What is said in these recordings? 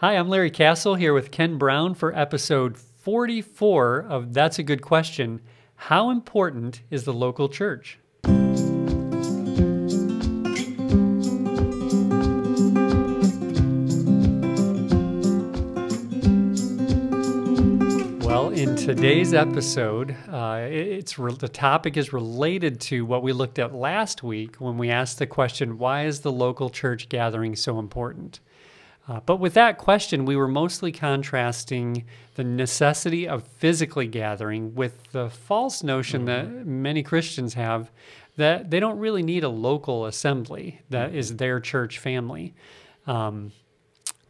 Hi, I'm Larry Castle here with Ken Brown for episode 44 of That's a Good Question. How important is the local church? Well, in today's episode, uh, it's re- the topic is related to what we looked at last week when we asked the question, "Why is the local church gathering so important?" Uh, but with that question, we were mostly contrasting the necessity of physically gathering with the false notion that many Christians have that they don't really need a local assembly that is their church family. Um,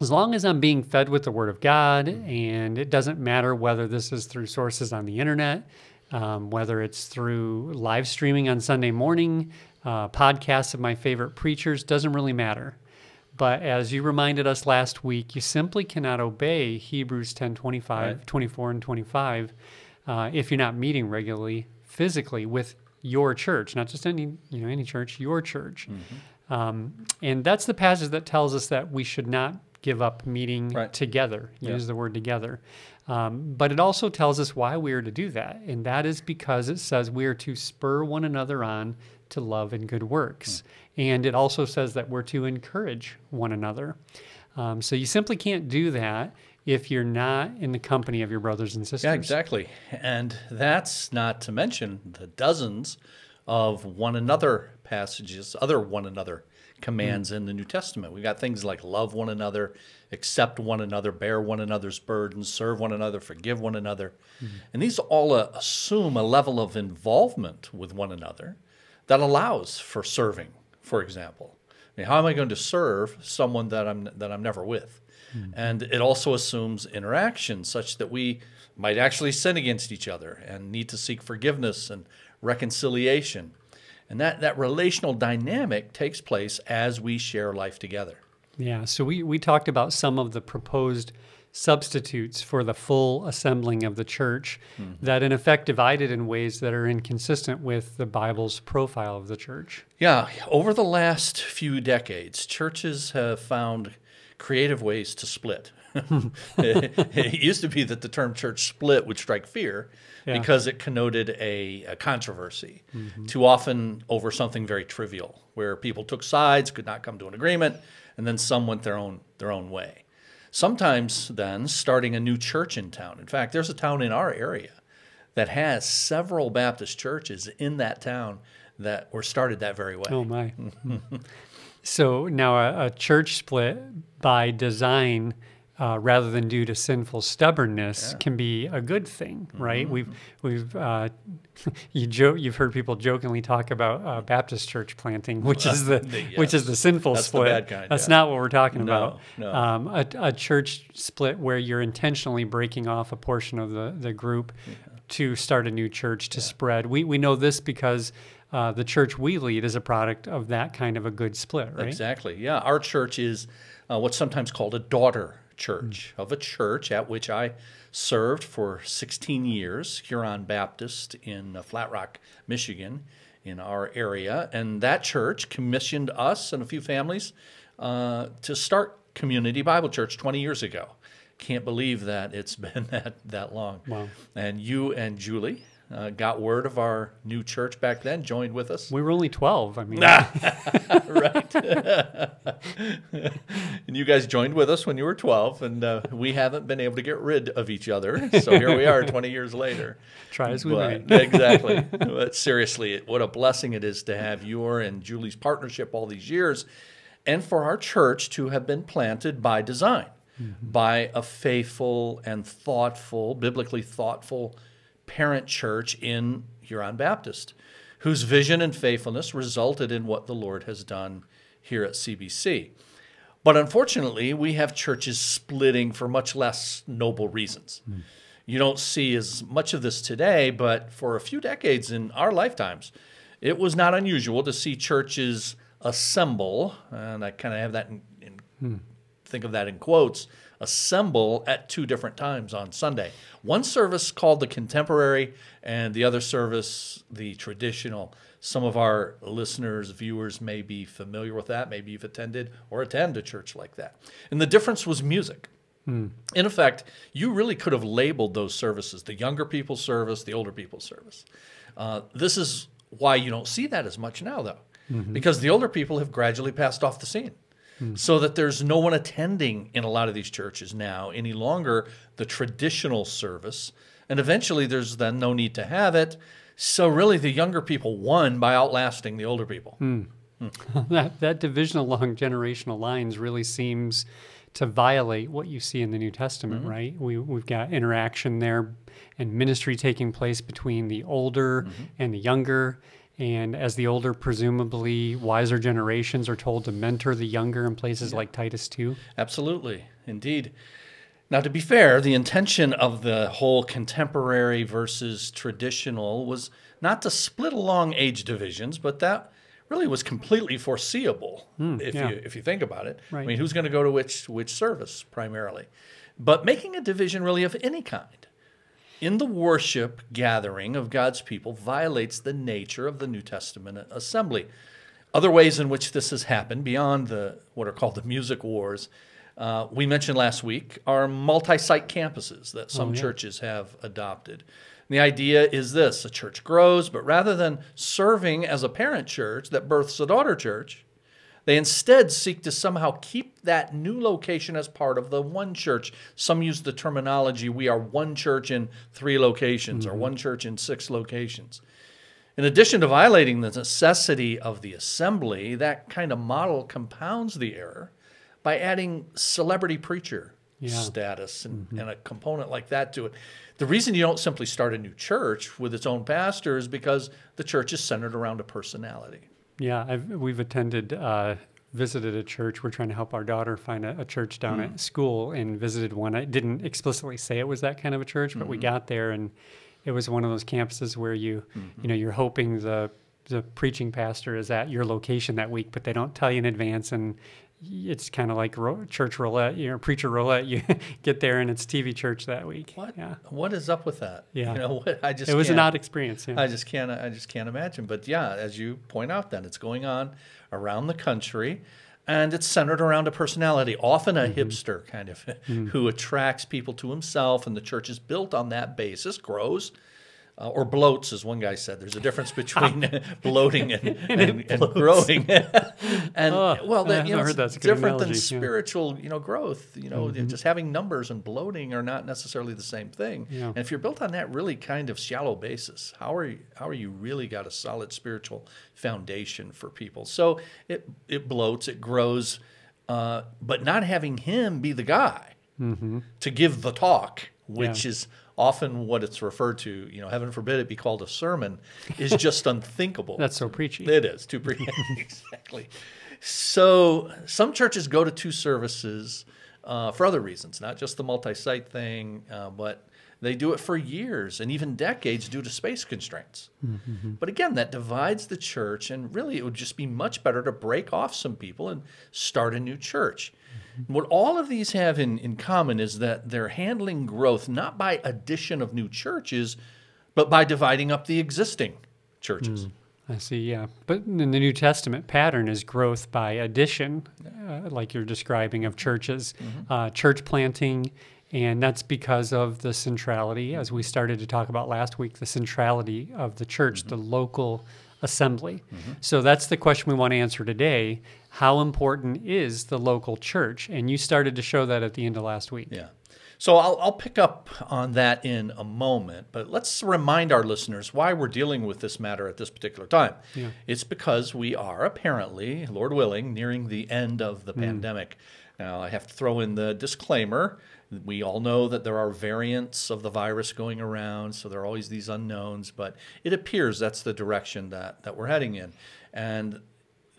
as long as I'm being fed with the Word of God, and it doesn't matter whether this is through sources on the internet, um, whether it's through live streaming on Sunday morning, uh, podcasts of my favorite preachers, doesn't really matter. But as you reminded us last week, you simply cannot obey Hebrews 10 25, Right. 24, and 25 uh, if you're not meeting regularly physically with your church, not just any you know any church, your church. Mm-hmm. Um, and that's the passage that tells us that we should not give up meeting Right. together. Yeah. Use the word together. Um, but it also tells us why we are to do that. And that is because it says we are to spur one another on to love and good works. And it also says that we're to encourage one another. Um, so you simply can't do that if you're not in the company of your brothers and sisters. Yeah, exactly. And that's not to mention the dozens of one another passages, other one another commands in the New Testament. We've got things like love one another, accept one another, bear one another's burdens, serve one another, forgive one another. And these all uh, assume a level of involvement with one another that allows for serving, for example. I mean, how am I going to serve someone that I'm that I'm never with? Mm-hmm. And it also assumes interaction such that we might actually sin against each other and need to seek forgiveness and reconciliation. And that, that relational dynamic takes place as we share life together. Yeah, so we, we talked about some of the proposed substitutes for the full assembling of the church hmm. that in effect divided in ways that are inconsistent with the Bible's profile of the church. Yeah, over the last few decades, churches have found creative ways to split. it used to be that the term church split would strike fear Yeah. because it connoted a, a controversy, mm-hmm. too often over something very trivial, where people took sides, could not come to an agreement, and then some went their own their own way. Sometimes, then, starting a new church in town. In fact, there's a town in our area that has several Baptist churches in that town that were started that very way. Oh my. so now a, a church split by design uh, rather than due to sinful stubbornness can be a good thing, right? Mm-hmm. We've we've uh, you jo- you've heard people jokingly talk about uh, Baptist church planting, which is the which is the sinful That's the split. bad kind, That's yeah. not what we're talking No, about. no. Um, a, a church split where you're intentionally breaking off a portion of the the group to start a new church to spread. We we know this because. Uh, the church we lead is a product of that kind of a good split, right? Exactly. Yeah. Our church is uh, what's sometimes called a daughter church of a church at which I served for 16 years, Huron Baptist in uh, Flat Rock, Michigan, in our area. And that church commissioned us and a few families uh, to start Community Bible Church 20 years ago. Can't believe that it's been that, that long. Wow. And you and Julie uh, got word of our new church back then, joined with us. We were only 12. I mean, right. and you guys joined with us when you were 12, and uh, we haven't been able to get rid of each other. So here we are 20 years later. try as we may. Exactly. But seriously, what a blessing it is to have your and Julie's partnership all these years, and for our church to have been planted by design, by a faithful and thoughtful, biblically thoughtful parent church in Huron Baptist, whose vision and faithfulness resulted in what the Lord has done here at CBC. But unfortunately, we have churches splitting for much less noble reasons. Hmm. You don't see as much of this today, but for a few decades in our lifetimes, it was not unusual to see churches assemble, and I kind of have that in, in hmm. Think of that in quotes, assemble at two different times on Sunday. One service called the contemporary, and the other service the traditional. Some of our listeners, viewers may be familiar with that. Maybe you've attended or attend a church like that. And the difference was music. In effect, you really could have labeled those services the younger people's service, the older people's service. Uh, this is why you don't see that as much now, though, because the older people have gradually passed off the scene. Hmm. So that there's no one attending in a lot of these churches now any longer the traditional service. And eventually there's then no need to have it. So really the younger people won by outlasting the older people. Hmm. Hmm. that that division along generational lines really seems to violate what you see in the New Testament, mm-hmm. right? We we've got interaction there and ministry taking place between the older mm-hmm. and the younger. And as the older, presumably wiser generations are told to mentor the younger in places like Titus 2. Absolutely, indeed. Now, to be fair, the intention of the whole contemporary versus traditional was not to split along age divisions, but that really was completely foreseeable hmm, if yeah. you if you think about it. I mean, who's going to go to which which service primarily? But making a division really of any kind in the worship gathering of God's people violates the nature of the New Testament assembly. Other ways in which this has happened beyond the what are called the music wars, uh, we mentioned last week, are multi-site campuses that some yeah. churches have adopted. And the idea is this: a church grows, but rather than serving as a parent church that births a daughter church, they instead seek to somehow keep that new location as part of the one church. Some use the terminology we are one church in three locations or mm-hmm. one church in six locations. In addition to violating the necessity of the assembly, that kind of model compounds the error by adding celebrity preacher Yeah. status and, mm-hmm. and a component like that to it. The reason you don't simply start a new church with its own pastor is because the church is centered around a personality. Yeah, I've, we've attended, uh, visited a church. We're trying to help our daughter find a, a church down hmm. at school and visited one. I didn't explicitly say it was that kind of a church, but we hmm. got there and it was one of those campuses where you, you mm-hmm. know, you're hoping the the preaching pastor is at your location that week, but they don't tell you in advance and it's kind of like ro- church roulette, you know, preacher roulette. You get there and it's TV church that week. What? Yeah. What is up with that? Yeah. You know what? I just It was an odd experience. Yeah. I just can't. I just can't imagine. But yeah, as you point out, then it's going on around the country, and it's centered around a personality, often a mm-hmm. hipster kind of, mm-hmm. who attracts people to himself, and the church is built on that basis, grows. Uh, or bloats, as one guy said. There's a difference between bloating and, and, and growing. and Oh, well, that, you know, heard that's different than analogy, yeah. spiritual, you know, growth. You know, just having numbers and bloating are not necessarily the same thing. Yeah. And if you're built on that really kind of shallow basis, how are you, how are you really got a solid spiritual foundation for people? So it it bloats, it grows, uh, but not having him be the guy to give the talk, which Mm-hmm. Yeah. is often what it's referred to. You know, heaven forbid it be called a sermon, is just unthinkable. That's so preachy. It is too pre exactly. So some churches go to two services uh, for other reasons, not just the multi-site thing, uh, but they do it for years and even decades due to space constraints. Mm-hmm, mm-hmm. But again, that divides the church, and really, it would just be much better to break off some people and start a new church. Mm-hmm. What all of these have in, in common is that they're handling growth not by addition of new churches, but by dividing up the existing churches. Mm, I see, yeah. But in the New Testament pattern is growth by addition, uh, like you're describing of churches, uh, church planting, and that's because of the centrality, as we started to talk about last week, the centrality of the church, the mm-hmm. local assembly. Mm-hmm. So that's the question we want to answer today. How important is the local church? And you started to show that at the end of last week. Yeah. So I'll, I'll pick up on that in a moment, but let's remind our listeners why we're dealing with this matter at this particular time. Yeah. It's because we are apparently, Lord willing, nearing the end of the mm. pandemic. Now, I have to throw in the disclaimer. We all know that there are variants of the virus going around, so there are always these unknowns, but it appears that's the direction that, that we're heading in. And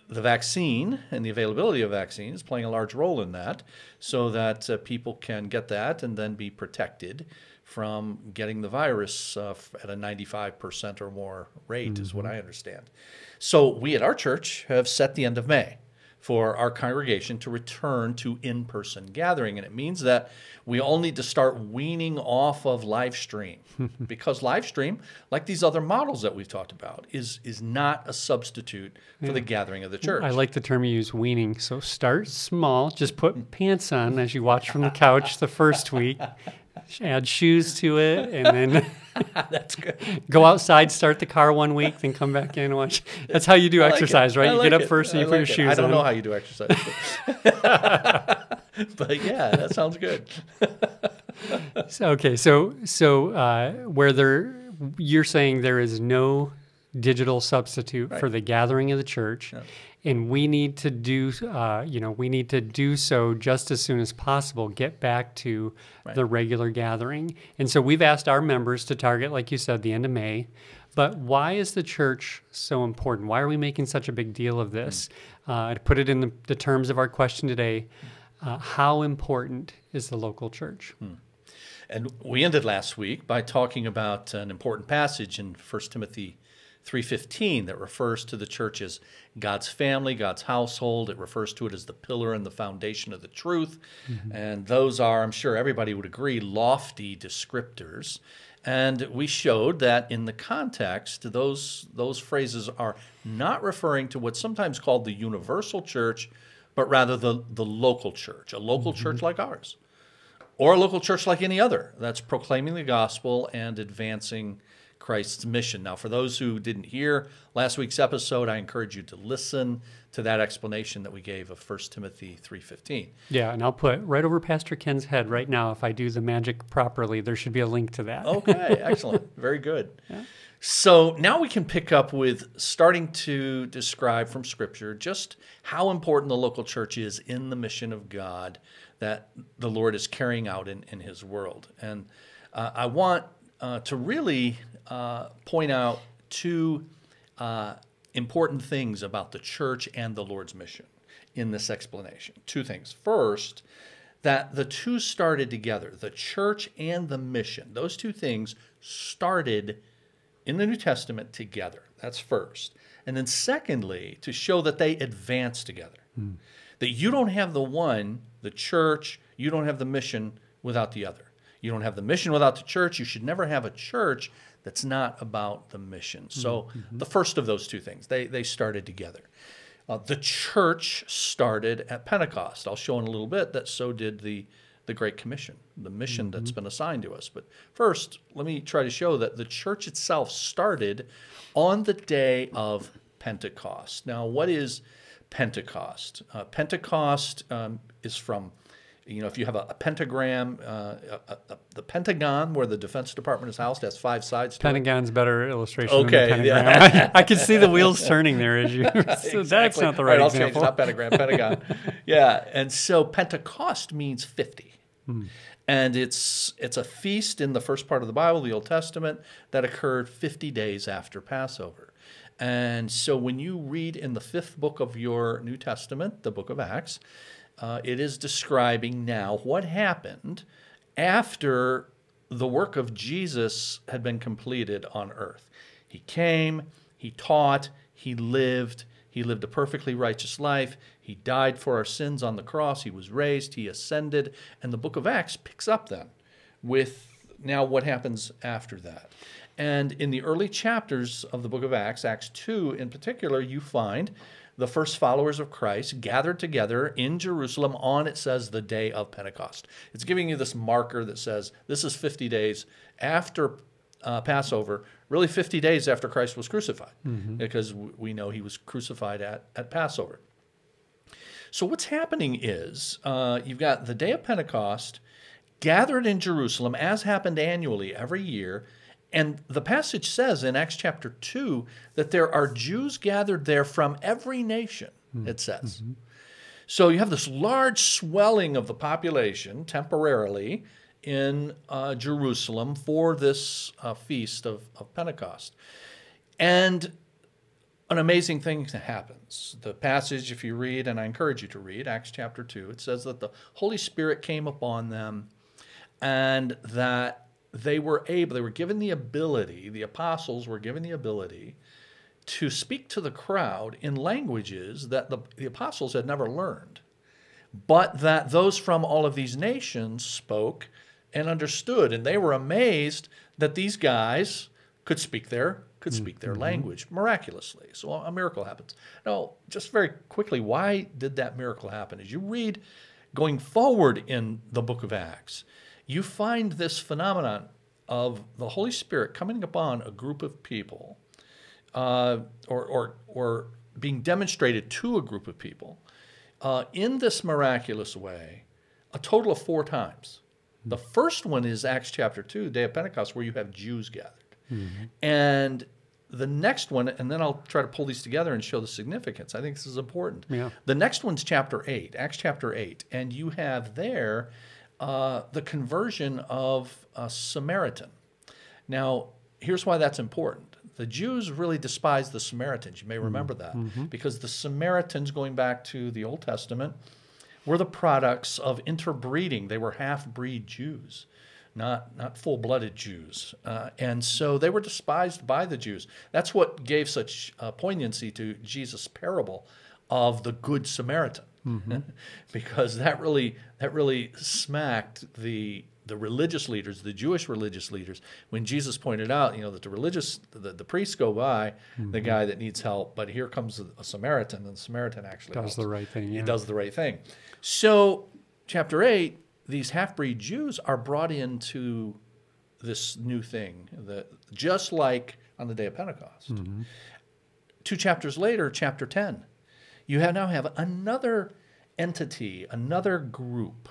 the vaccine and the availability of vaccines is playing a large role in that so that uh, people can get that and then be protected from getting the virus uh, at a 95% or more rate, is what I understand. So we at our church have set the end of May. For our congregation to return to in person gathering. And it means that we all need to start weaning off of live stream because live stream, like these other models that we've talked about, is, is not a substitute for the gathering of the church. I like the term you use, weaning. So start small. Just put pants on as you watch from the couch the first week. Add shoes to it, and then That's good. go outside, start the car one week, then come back in and watch. That's how you do I like it. exercise, right? You like get up it. first and you put your it. shoes on. I don't know how you do exercise. But, but yeah, that sounds good. So, okay, so so uh, where there, you're saying there is no digital substitute for the gathering of the church, and we need to do, uh, you know, we need to do so just as soon as possible. Get back to the regular gathering, and so we've asked our members to target, like you said, the end of May. But why is the church so important? Why are we making such a big deal of this? Uh, to put it in the, the terms of our question today, uh, how important is the local church? And we ended last week by talking about an important passage in 1 Timothy 3:15 that refers to the church as God's family, God's household. It refers to it as the pillar and the foundation of the truth. Mm-hmm. And those are, I'm sure everybody would agree, lofty descriptors. And we showed that in the context, those those phrases are not referring to what's sometimes called the universal church, but rather the, the local church, a local mm-hmm. church like ours or a local church like any other that's proclaiming the gospel and advancing Christ's mission. Now, for those who didn't hear last week's episode, I encourage you to listen to that explanation that we gave of 1 Timothy 3:15. Yeah, and I'll put right over Pastor Ken's head right now. If I do the magic properly, there should be a link to that. Okay, excellent. Very good. So now we can pick up with starting to describe from Scripture just how important the local church is in the mission of God that the Lord is carrying out in, in His world. And uh, I want uh, to really uh, point out two uh, important things about the church and the Lord's mission in this explanation. Two things. First, that the two started together, the church and the mission. Those two things started in the New Testament together. That's first. And then, secondly, to show that they advance together. That you don't have the one, the church, you don't have the mission without the other. You don't have the mission without the church. You should never have a church that's not about the mission. So, the first of those two things, they, they started together. Uh, the church started at Pentecost. I'll show in a little bit that so did the, the Great Commission, the mission that's been assigned to us. But first, let me try to show that the church itself started on the day of Pentecost. Now, what is Pentecost? Uh, Pentecost um, is from you know, if you have a, a pentagram, uh, a, a, the Pentagon, where the Defense Department is housed, has five sides to it. Pentagon's better illustration. Okay, yeah. pentagram. I can see the wheels turning there as you. so that's not the right I'll example. it, not pentagram, pentagon. yeah, and so Pentecost means fifty, and it's it's a feast in the first part of the Bible, the Old Testament, that occurred fifty days after Passover. And so when you read in the fifth book of your New Testament, the book of Acts, uh, it is describing now what happened after the work of Jesus had been completed on earth. He came, he taught, he lived, he lived a perfectly righteous life, he died for our sins on the cross, he was raised, he ascended, and the book of Acts picks up then with now what happens after that. And in the early chapters of the book of Acts, Acts 2 in particular, you find the first followers of Christ gathered together in Jerusalem on, it says, the day of Pentecost. It's giving you this marker that says this is 50 days after uh, Passover, really 50 days after Christ was crucified, because we know he was crucified at, at Passover. So what's happening is uh, you've got the day of Pentecost gathered in Jerusalem, as happened annually every year. And the passage says in Acts chapter 2 that there are Jews gathered there from every nation, it says. So you have this large swelling of the population temporarily in uh, Jerusalem for this uh, feast of, of Pentecost. And an amazing thing happens. The passage, if you read, and I encourage you to read, Acts chapter 2, it says that the Holy Spirit came upon them and that they were able, they were given the ability, the apostles were given the ability to speak to the crowd in languages that the, the apostles had never learned, but that those from all of these nations spoke and understood. And they were amazed that these guys could speak their could speak their mm-hmm. language miraculously. So a miracle happens. Now, just very quickly, why did that miracle happen? As you read going forward in the book of Acts, you find this phenomenon of the Holy Spirit coming upon a group of people, uh, or, or, or being demonstrated to a group of people uh, in this miraculous way a total of four times. The first one is Acts chapter 2, Day of Pentecost, where you have Jews gathered. And the next one, and then I'll try to pull these together and show the significance. I think this is important. Yeah. The next one's chapter 8, Acts chapter 8. And you have there uh, the conversion of a Samaritan. Now, here's why that's important. The Jews really despised the Samaritans. You may remember that because the Samaritans, going back to the Old Testament, were the products of interbreeding. They were half breed Jews, not, not full blooded Jews. Uh, and so they were despised by the Jews. That's what gave such uh, poignancy to Jesus' parable of the Good Samaritan. Mm-hmm. because that really that really smacked the the religious leaders, the Jewish religious leaders, when Jesus pointed out, you know, that the religious the, the priests go by the mm-hmm. guy that needs help, but here comes a, a Samaritan, and the Samaritan actually Does helps. the right thing. He does the right thing. So, chapter 8, these half breed Jews are brought into this new thing, that just like on the day of Pentecost. Mm-hmm. Two chapters later, chapter 10, you have now have another entity, another group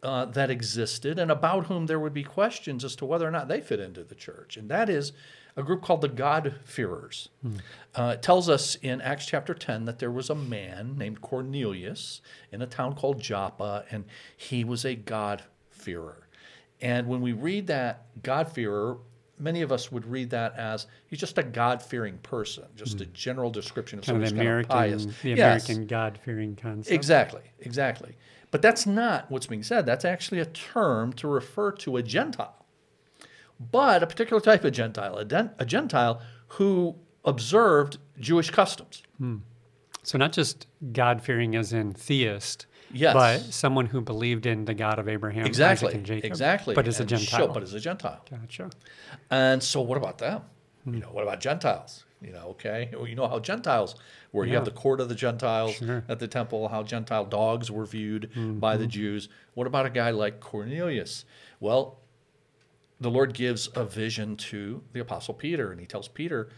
uh, that existed and about whom there would be questions as to whether or not they fit into the church. And that is a group called the God-fearers. Uh, it tells us in Acts chapter 10 that there was a man named Cornelius in a town called Joppa, and he was a God-fearer. And when we read that God-fearer, many of us would read that as he's just a God-fearing person, just a hmm. general description of Kind of someone the who's kind of pious. the Yes. American God-fearing concept. Exactly, exactly. But that's not what's being said. That's actually a term to refer to a Gentile. But a particular type of Gentile, a, den- a Gentile who observed Jewish customs. Hmm. So not just God-fearing as in theist, Yes. but someone who believed in the God of Abraham, Exactly, Isaac, and Jacob. exactly. But as a Gentile. show- but as a Gentile. gotcha. And so, what about them? Hmm. You know, what about Gentiles? You know, okay, well, you know how Gentiles were. You have the court of the Gentiles Sure. Mm-hmm. at the temple. How Gentile dogs were viewed by the Jews. What about a guy like Cornelius? Well, the Lord gives a vision to the apostle Peter, and he tells Peter,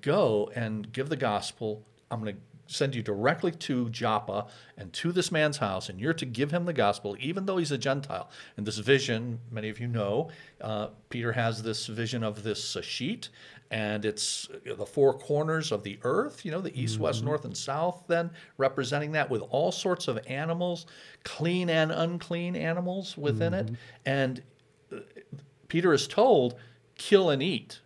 "Go and give the gospel. I'm going to." Send you directly to Joppa and to this man's house, and you're to give him the gospel, even though he's a Gentile. And this vision, many of you know, uh, Peter has this vision of this uh, sheet, and it's the four corners of the earth, you know, the east, west, north, and south, then representing that with all sorts of animals, clean and unclean animals within it. And Peter is told, kill and eat.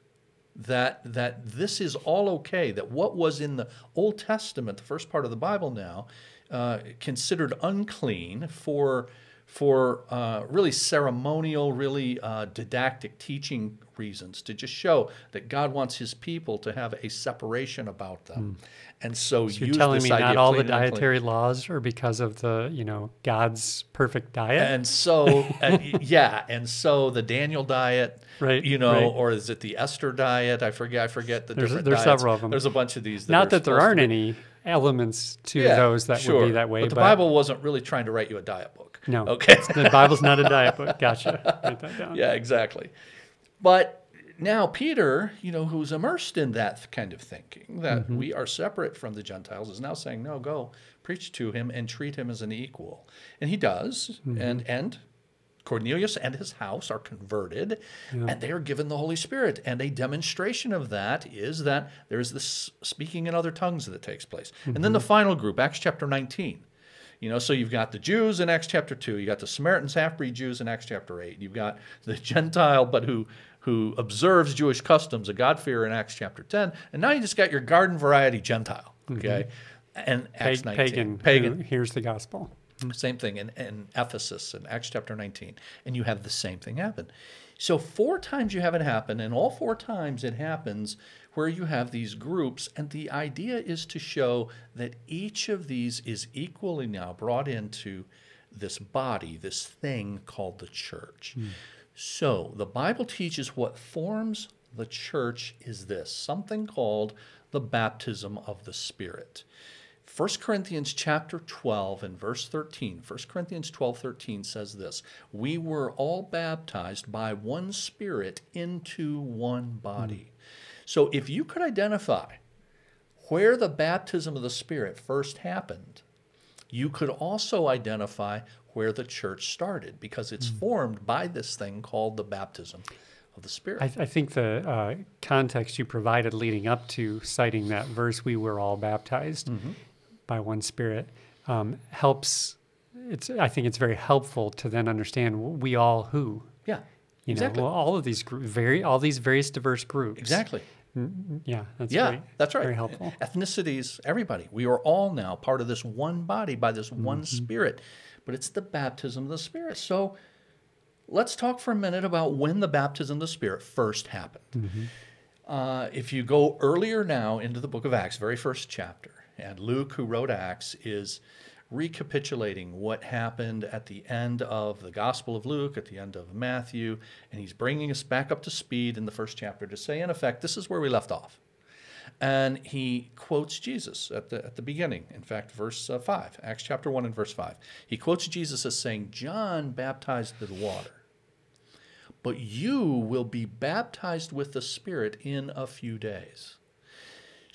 That that this is all okay. That what was in the Old Testament, the first part of the Bible now, uh, considered unclean for for uh, really ceremonial, really uh, didactic teaching reasons, to just show that God wants His people to have a separation about them, and so, So you're telling me not all the dietary laws are because of the, you know, God's perfect diet? And so, uh, yeah, and so the Daniel diet, Right, You know, right. or is it the Esther diet? I forget. I forget the There's- different. there's diets. several of 'em. There's a bunch of these. That not that there aren't any elements to Yeah, those that sure. would be that way. But the Bible wasn't really trying to write you a diet book. No. Okay. the Bible's not a diet book. Gotcha. Write that down. yeah, exactly. But now Peter, you know, who's immersed in that kind of thinking, that Mm-hmm. we are separate from the Gentiles, is now saying, no, go preach to him and treat him as an equal. And he does. Mm-hmm. And and Cornelius and his house are converted, and they are given the Holy Spirit. And a demonstration of that is that there's this speaking in other tongues that takes place. And then the Mm-hmm. final group, Acts chapter 19. You know, so you've got the Jews in Acts chapter 2, you got the Samaritans, half-breed Jews in Acts chapter 8. You've got the Gentile but who who observes Jewish customs, a God-fearer in Acts chapter 10. And now you just got your garden variety Gentile, okay? And Acts Pa- 19. pagan. Pagan. Hears the gospel. Same thing in, in Ephesus in Acts chapter 19. And you have the same thing happen. So, four times you have it happen, and all four times it happens where you have these groups. And the idea is to show that each of these is equally now brought into this body, this thing called the church. Hmm. So, the Bible teaches what forms the church is this something called the baptism of the Spirit. 1 Corinthians chapter 12 and verse 13. 1 Corinthians 12, 13 says this We were all baptized by one Spirit into one body. So if you could identify where the baptism of the Spirit first happened, you could also identify where the church started because it's formed by this thing called the baptism of the Spirit. I, I think the uh, context you provided leading up to citing that verse, we were all baptized Mm-hmm. By one Spirit, um, helps. It's. I think it's very helpful to then understand we all who. yeah, You exactly. know, well, all of these group, very all these various diverse groups. exactly. Yeah, that's Yeah, very, that's right. Very helpful. Ethnicities, everybody. We are all now part of this one body by this one Mm-hmm. spirit. But it's the baptism of the Spirit. So let's talk for a minute about when the baptism of the Spirit first happened. Mm-hmm. Uh, if you go earlier now into the book of Acts, very first chapter, and Luke, who wrote Acts, is recapitulating what happened at the end of the Gospel of Luke, at the end of Matthew, and he's bringing us back up to speed in the first chapter to say, in effect, this is where we left off. And he quotes Jesus at the, at the beginning. In fact, verse uh, 5, Acts chapter 1 and verse 5. He quotes Jesus as saying, John baptized with water, but you will be baptized with the Spirit in a few days.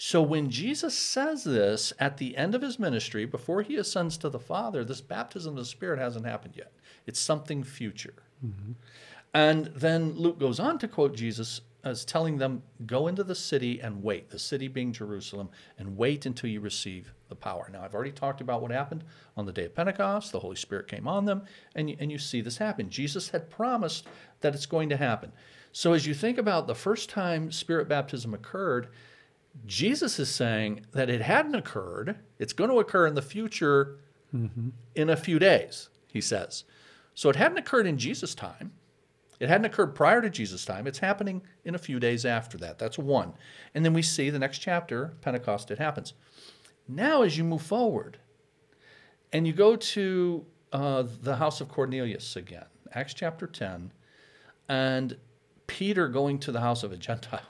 So when Jesus says this at the end of his ministry, before he ascends to the Father, this baptism of the Spirit hasn't happened yet. It's something future. Mm-hmm. And then Luke goes on to quote Jesus as telling them, Go into the city and wait, the city being Jerusalem, and wait until you receive the power. Now, I've already talked about what happened on the day of Pentecost. The Holy Spirit came on them, and you, and you see this happen. Jesus had promised that it's going to happen. So, as you think about the first time Spirit baptism occurred, Jesus is saying that it hadn't occurred. It's going to occur in the future in a few days, he says. So it hadn't occurred in Jesus' time. It hadn't occurred prior to Jesus' time. It's happening in a few days after that. That's one. And then we see the next chapter, Pentecost, it happens. Now, as you move forward and you go to uh, the house of Cornelius again, Acts chapter 10, and Peter going to the house of a Gentile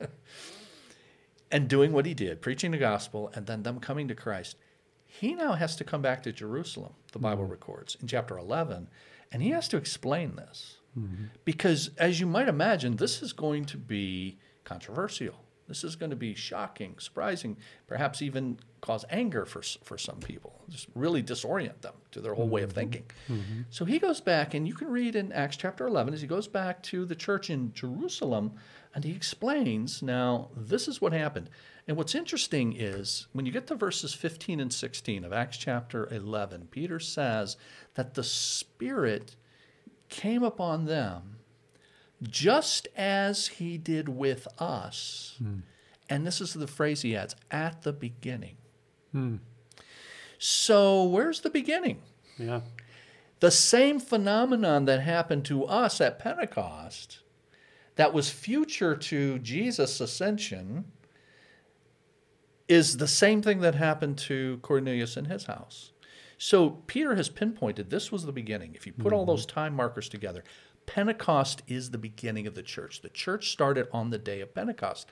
and doing what he did, preaching the gospel, and then them coming to Christ, he now has to come back to Jerusalem, the Bible mm-hmm. records in chapter 11, and he has to explain this. Mm-hmm. Because, as you might imagine, this is going to be controversial. This is going to be shocking, surprising, perhaps even cause anger for, for some people, just really disorient them to their whole way of mm-hmm. thinking. Mm-hmm. So he goes back, and you can read in Acts chapter 11 as he goes back to the church in Jerusalem, and he explains now, this is what happened. And what's interesting is when you get to verses 15 and 16 of Acts chapter 11, Peter says that the Spirit came upon them just as he did with us. Hmm. And this is the phrase he adds at the beginning. Hmm. So, where's the beginning? Yeah. The same phenomenon that happened to us at Pentecost, that was future to Jesus' ascension, is the same thing that happened to Cornelius in his house. So Peter has pinpointed this was the beginning. If you put all those time markers together, Pentecost is the beginning of the church. The church started on the day of Pentecost.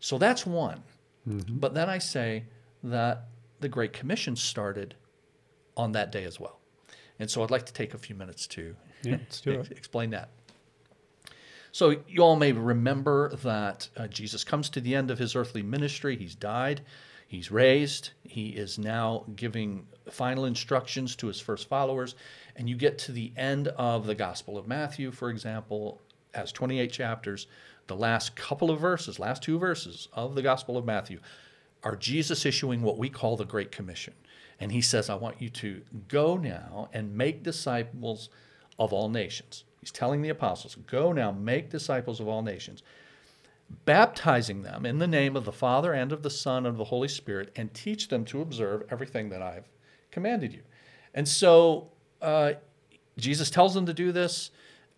So that's one. But then I say that the Great Commission started on that day as well. And so I'd like to take a few minutes to Yeah, let's do it. explain that. So you all may remember that uh, Jesus comes to the end of his earthly ministry. He's died, he's raised, he is now giving final instructions to his first followers. And you get to the end of the Gospel of Matthew, for example, has 28 chapters. The last couple of verses, last two verses of the Gospel of Matthew, are Jesus issuing what we call the Great Commission. And he says, I want you to go now and make disciples of all nations. He's telling the apostles, go now, make disciples of all nations, baptizing them in the name of the Father and of the Son and of the Holy Spirit, and teach them to observe everything that I've commanded you. And so uh, Jesus tells them to do this,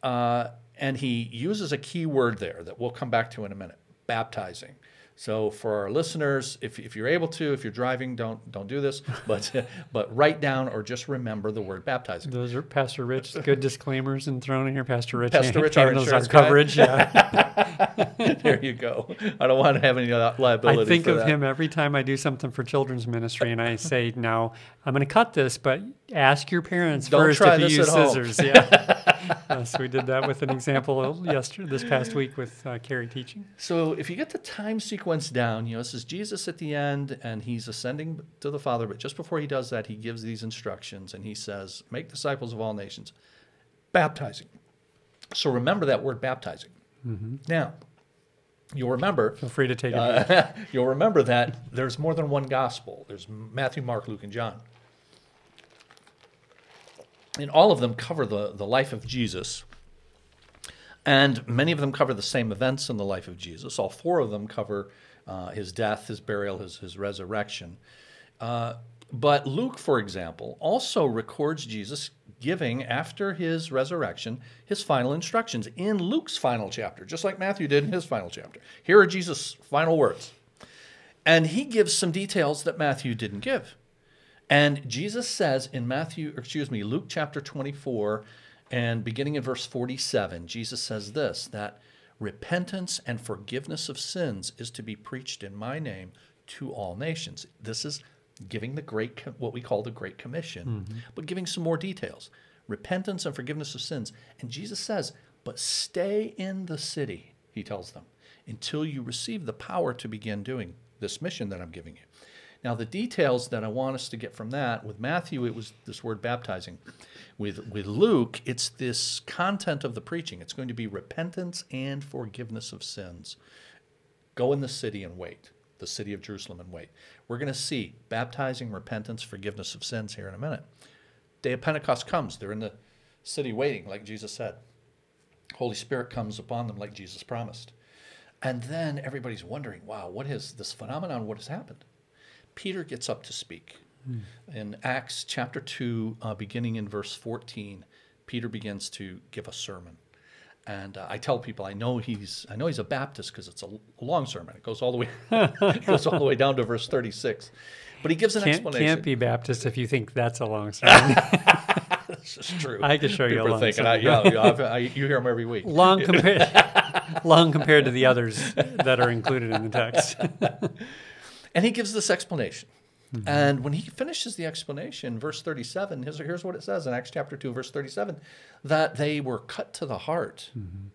uh, and he uses a key word there that we'll come back to in a minute baptizing. So for our listeners, if, if you're able to, if you're driving, don't don't do this, but but write down or just remember the word baptizing. Those are Pastor Rich. Good disclaimers and thrown in here. Pastor Rich. Pastor Rich, our insurance guy. coverage. Yeah. there you go. I don't want to have any liability. I think of that. him every time I do something for children's ministry, and I say, "Now I'm going to cut this, but ask your parents Don't first if you use at home." scissors." Yeah. Uh, so we did that with an example yesterday, this past week with uh, Carrie teaching. So if you get the time sequence down, you know, this is Jesus at the end and he's ascending to the Father, but just before he does that, he gives these instructions and he says, Make disciples of all nations, baptizing. So remember that word baptizing. Now, you'll remember Feel free to take it. uh, you'll remember that there's more than one gospel. There's Matthew, Mark, Luke, and John. And all of them cover the, the life of Jesus. And many of them cover the same events in the life of Jesus. All four of them cover uh, his death, his burial, his, his resurrection. Uh, but Luke, for example, also records Jesus giving, after his resurrection, his final instructions in Luke's final chapter, just like Matthew did in his final chapter. Here are Jesus' final words. And he gives some details that Matthew didn't give. And Jesus says in Matthew, or excuse me, Luke chapter 24, and beginning in verse 47, Jesus says this that repentance and forgiveness of sins is to be preached in my name to all nations. This is giving the great, what we call the Great Commission, mm-hmm. but giving some more details. Repentance and forgiveness of sins. And Jesus says, but stay in the city, he tells them, until you receive the power to begin doing this mission that I'm giving you. Now, the details that I want us to get from that, with Matthew, it was this word baptizing. With, with Luke, it's this content of the preaching. It's going to be repentance and forgiveness of sins. Go in the city and wait, the city of Jerusalem and wait. We're going to see baptizing, repentance, forgiveness of sins here in a minute. Day of Pentecost comes. They're in the city waiting, like Jesus said. Holy Spirit comes upon them, like Jesus promised. And then everybody's wondering, wow, what is this phenomenon? What has happened? Peter gets up to speak. In Acts chapter 2, uh, beginning in verse 14, Peter begins to give a sermon. And uh, I tell people I know he's I know he's a Baptist because it's a long sermon. It goes all the way it goes all the way down to verse 36. But he gives an Can't, explanation. can't be Baptist if you think that's a long sermon. This is true. I can show you a People long thinking, I, sermon. yeah, yeah, I've- I, you hear them every week. long compared, long compared to the others that are included in the text. And he gives this explanation. Mm-hmm. And when he finishes the explanation, verse 37, here's, here's what it says in Acts chapter 2, verse 37 that they were cut to the heart. Mm-hmm.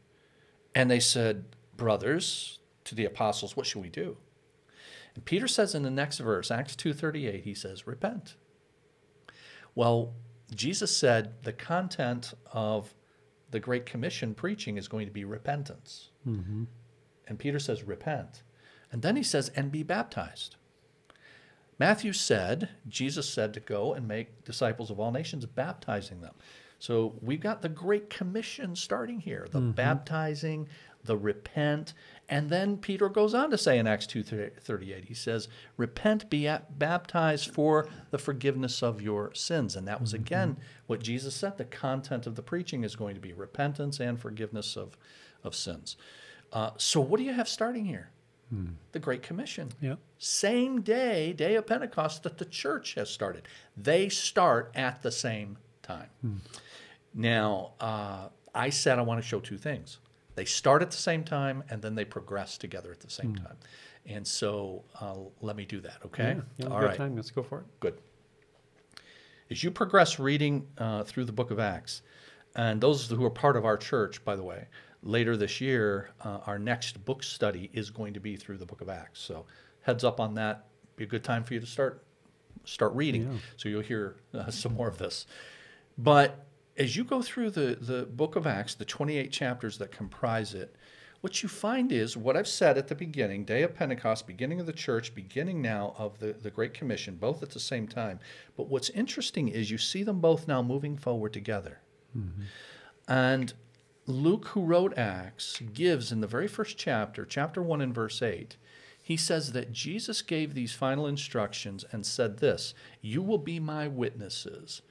And they said, Brothers, to the apostles, what should we do? And Peter says in the next verse, Acts 2:38, he says, "Repent." Well, Jesus said the content of the Great Commission preaching is going to be repentance. Mm-hmm. And Peter says, repent. And then he says, and be baptized. Matthew said, Jesus said to go and make disciples of all nations, baptizing them. So we've got the Great Commission starting here the baptizing, the repent. And then Peter goes on to say in Acts 2.38, he says, repent, be baptized for the forgiveness of your sins. And that was again what Jesus said. The content of the preaching is going to be repentance and forgiveness of, of sins. Uh, so what do you have starting here? The Great Commission. Yep. Same day, day of Pentecost, that the church has started. They start at the same time. Now, uh, I said I want to show two things. They start at the same time, and then they progress together at the same time. And so, uh, let me do that. Okay. Yeah, All good right. time. Let's go for it. Good. As you progress reading uh, through the book of Acts, and those who are part of our church, by the way, later this year, uh, our next book study is going to be through the book of Acts. So, heads up on that. Be a good time for you to start start reading. Yeah. So you'll hear uh, some more of this. But as you go through the, the book of Acts, the 28 chapters that comprise it, what you find is what I've said at the beginning day of Pentecost, beginning of the church, beginning now of the, the Great Commission, both at the same time. But what's interesting is you see them both now moving forward together. And Luke, who wrote Acts, gives in the very first chapter, chapter 1 and verse 8, he says that Jesus gave these final instructions and said this You will be my witnesses.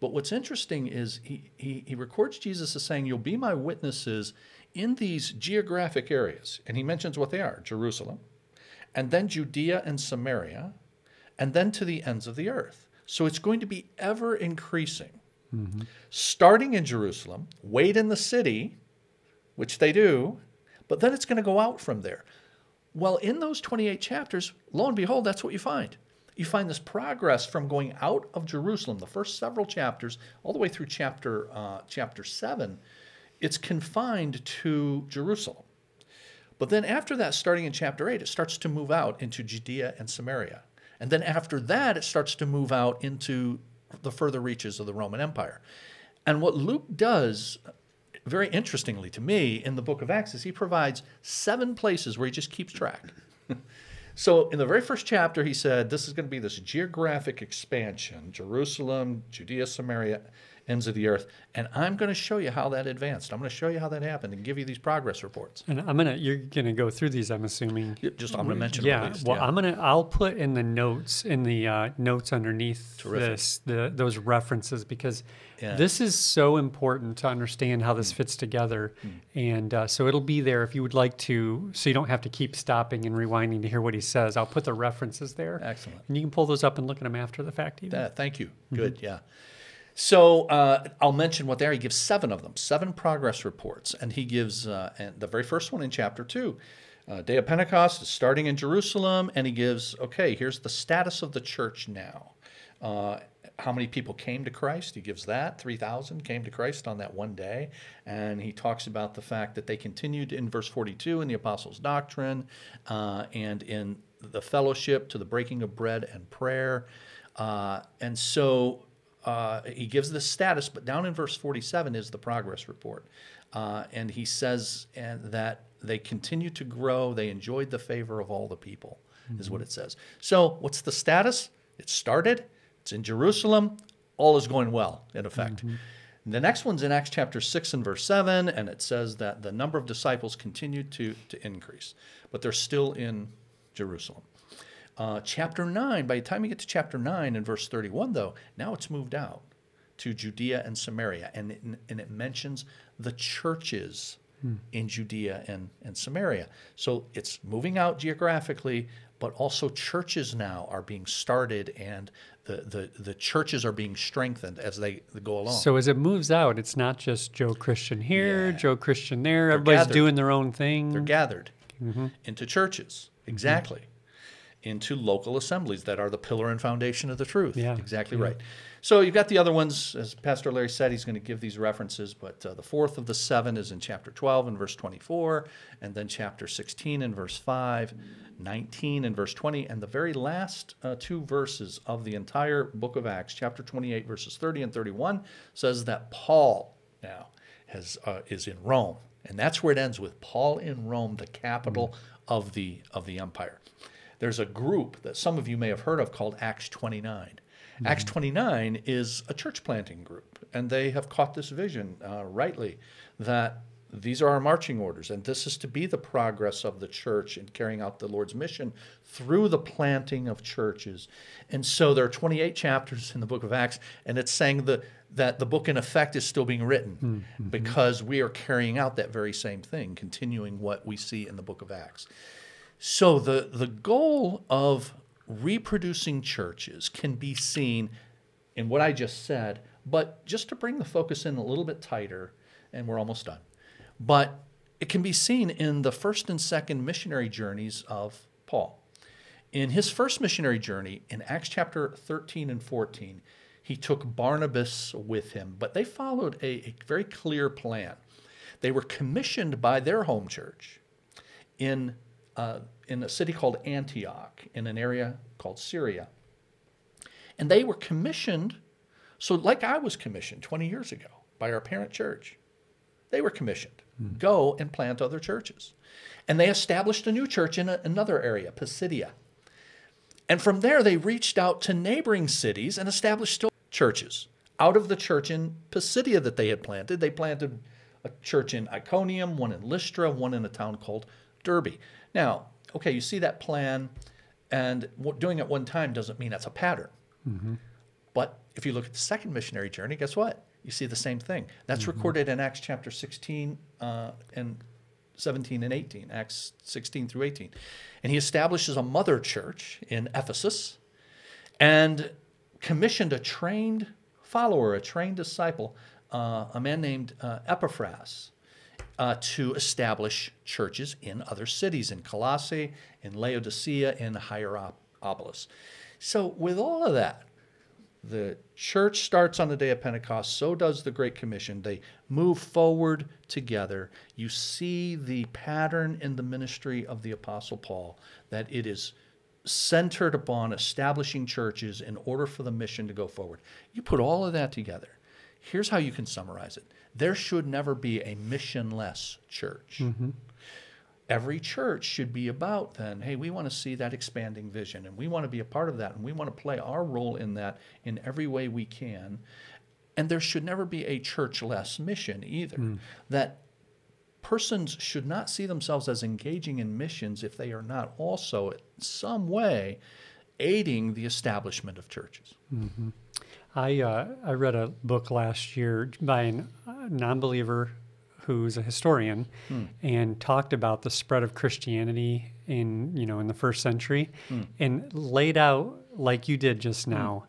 But what's interesting is he, he, he records Jesus as saying, You'll be my witnesses in these geographic areas. And he mentions what they are Jerusalem, and then Judea and Samaria, and then to the ends of the earth. So it's going to be ever increasing. Mm-hmm. Starting in Jerusalem, wait in the city, which they do, but then it's going to go out from there. Well, in those 28 chapters, lo and behold, that's what you find. You find this progress from going out of Jerusalem, the first several chapters, all the way through chapter, uh, chapter 7. It's confined to Jerusalem. But then after that, starting in chapter 8, it starts to move out into Judea and Samaria. And then after that, it starts to move out into the further reaches of the Roman Empire. And what Luke does, very interestingly to me, in the book of Acts, is he provides seven places where he just keeps track. so in the very first chapter, he said this is going to be this geographic expansion Jerusalem, Judea, Samaria, ends of the earth. And I'm going to show you how that advanced. I'm going to show you how that happened and give you these progress reports. And I'm gonna you're gonna go through these. I'm assuming. Just I'm going to mention. Yeah. Least, well, yeah. I'm gonna I'll put in the notes in the uh, notes underneath Terrific. this the those references because yeah. this is so important to understand how this mm. fits together. Mm. And uh, so it'll be there if you would like to, so you don't have to keep stopping and rewinding to hear what he says. I'll put the references there. Excellent. And you can pull those up and look at them after the fact. Even. That, thank you. Mm-hmm. Good. Yeah. So uh, I'll mention what there. He gives seven of them, seven progress reports, and he gives uh, and the very first one in chapter two. Uh, Day of Pentecost is starting in Jerusalem, and he gives okay. Here's the status of the church now. Uh, how many people came to Christ? He gives that 3,000 came to Christ on that one day. And he talks about the fact that they continued in verse 42 in the apostles' doctrine uh, and in the fellowship to the breaking of bread and prayer. Uh, and so uh, he gives the status, but down in verse 47 is the progress report. Uh, and he says and that they continue to grow, they enjoyed the favor of all the people, mm-hmm. is what it says. So, what's the status? It started, it's in Jerusalem, all is going well, in effect. Mm-hmm. The next one's in Acts chapter 6 and verse 7, and it says that the number of disciples continued to, to increase, but they're still in Jerusalem. Uh, chapter 9, by the time you get to chapter 9 and verse 31, though, now it's moved out to Judea and Samaria. And it, and it mentions the churches hmm. in Judea and, and Samaria. So it's moving out geographically, but also churches now are being started and the, the, the churches are being strengthened as they, go along. So as it moves out, it's not just Joe Christian here, yeah. Joe Christian there. They're Everybody's gathered. doing their own thing. They're gathered mm-hmm. into churches. Mm-hmm. Exactly. Mm-hmm into local assemblies that are the pillar and foundation of the truth. Yeah. Exactly yeah. right. So you've got the other ones, as Pastor Larry said, he's going to give these references, but uh, the fourth of the seven is in chapter 12 and verse 24, and then chapter 16 and verse 5, 19 and verse 20, and the very last uh, two verses of the entire book of Acts, chapter 28, verses 30 and 31, says that Paul now has, uh, is in Rome. And that's where it ends with Paul in Rome, the capital mm-hmm. of the, of the empire there's a group that some of you may have heard of called Acts 29. Mm-hmm. Acts 29 is a church planting group, and they have caught this vision uh, rightly that these are our marching orders, and this is to be the progress of the church in carrying out the Lord's mission through the planting of churches. And so there are 28 chapters in the book of Acts, and it's saying the, that the book, in effect, is still being written mm-hmm. because we are carrying out that very same thing, continuing what we see in the book of Acts. So the, the goal of reproducing churches can be seen in what I just said, but just to bring the focus in a little bit tighter, and we're almost done. But it can be seen in the first and second missionary journeys of Paul. In his first missionary journey, in Acts chapter 13 and 14, he took Barnabas with him, but they followed a, a very clear plan. They were commissioned by their home church in uh, in a city called Antioch in an area called Syria. And they were commissioned, so like I was commissioned 20 years ago by our parent church, they were commissioned mm. go and plant other churches. And they established a new church in a, another area, Pisidia. And from there, they reached out to neighboring cities and established still churches. Out of the church in Pisidia that they had planted, they planted a church in Iconium, one in Lystra, one in a town called Derbe. Now, okay, you see that plan, and doing it one time doesn't mean that's a pattern. Mm-hmm. But if you look at the second missionary journey, guess what? You see the same thing. That's Mm-hmm. recorded in Acts chapter 16 uh, and 17 and 18, Acts 16 through 18. And he establishes a mother church in Ephesus and commissioned a trained follower, a trained disciple, uh, a man named uh, Epaphras, uh, to establish churches in other cities, in Colossae, in Laodicea, in Hierapolis. So, with all of that, the church starts on the day of Pentecost, so does the Great Commission. They move forward together. You see the pattern in the ministry of the Apostle Paul that it is centered upon establishing churches in order for the mission to go forward. You put all of that together. Here's how you can summarize it there should never be a missionless church. Mm-hmm. Every church should be about then, hey, we want to see that expanding vision and we want to be a part of that and we want to play our role in that in every way we can. And there should never be a churchless mission either. Mm. That persons should not see themselves as engaging in missions if they are not also, in some way, aiding the establishment of churches. Mm-hmm. I uh, I read a book last year by a uh, non-believer who's a historian hmm. and talked about the spread of Christianity in you know in the first century hmm. and laid out like you did just hmm. now.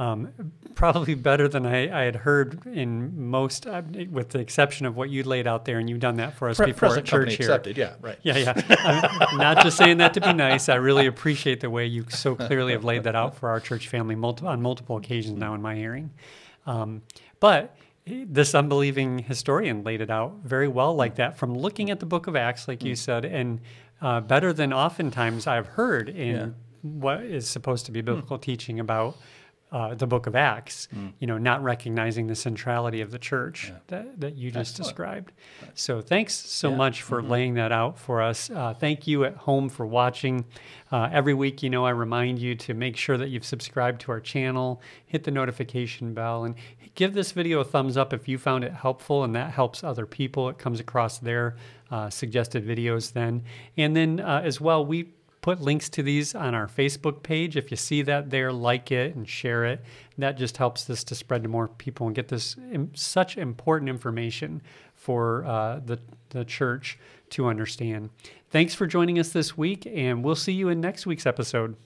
Um, probably better than I, I had heard in most, uh, with the exception of what you laid out there, and you've done that for us Pre- before at church here. accepted, yeah, right. Yeah, yeah. I'm not just saying that to be nice. I really appreciate the way you so clearly have laid that out for our church family multi- on multiple occasions now in my hearing. Um, but this unbelieving historian laid it out very well like that from looking at the book of Acts, like you said, and uh, better than oftentimes I've heard in Yeah. what is supposed to be biblical teaching about uh, the book of Acts, you know, not recognizing the centrality of the church that, that you just Excellent. described. So thanks so Yeah. much for laying that out for us. Uh, thank you at home for watching. Uh, every week, you know, I remind you to make sure that you've subscribed to our channel, hit the notification bell, and give this video a thumbs up if you found it helpful, and that helps other people. It comes across their uh, suggested videos then. And then uh, as well, we put links to these on our Facebook page. If you see that there, like it and share it. That just helps this to spread to more people and get this such important information for uh, the, the church to understand. Thanks for joining us this week, and we'll see you in next week's episode.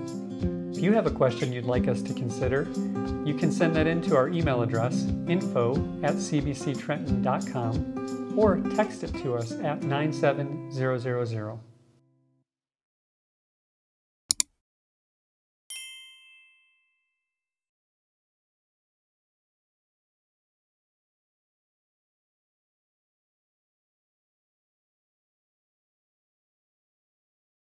If you have a question you'd like us to consider, you can send that in to our email address, info at cbctrenton.com, or text it to us at 97000.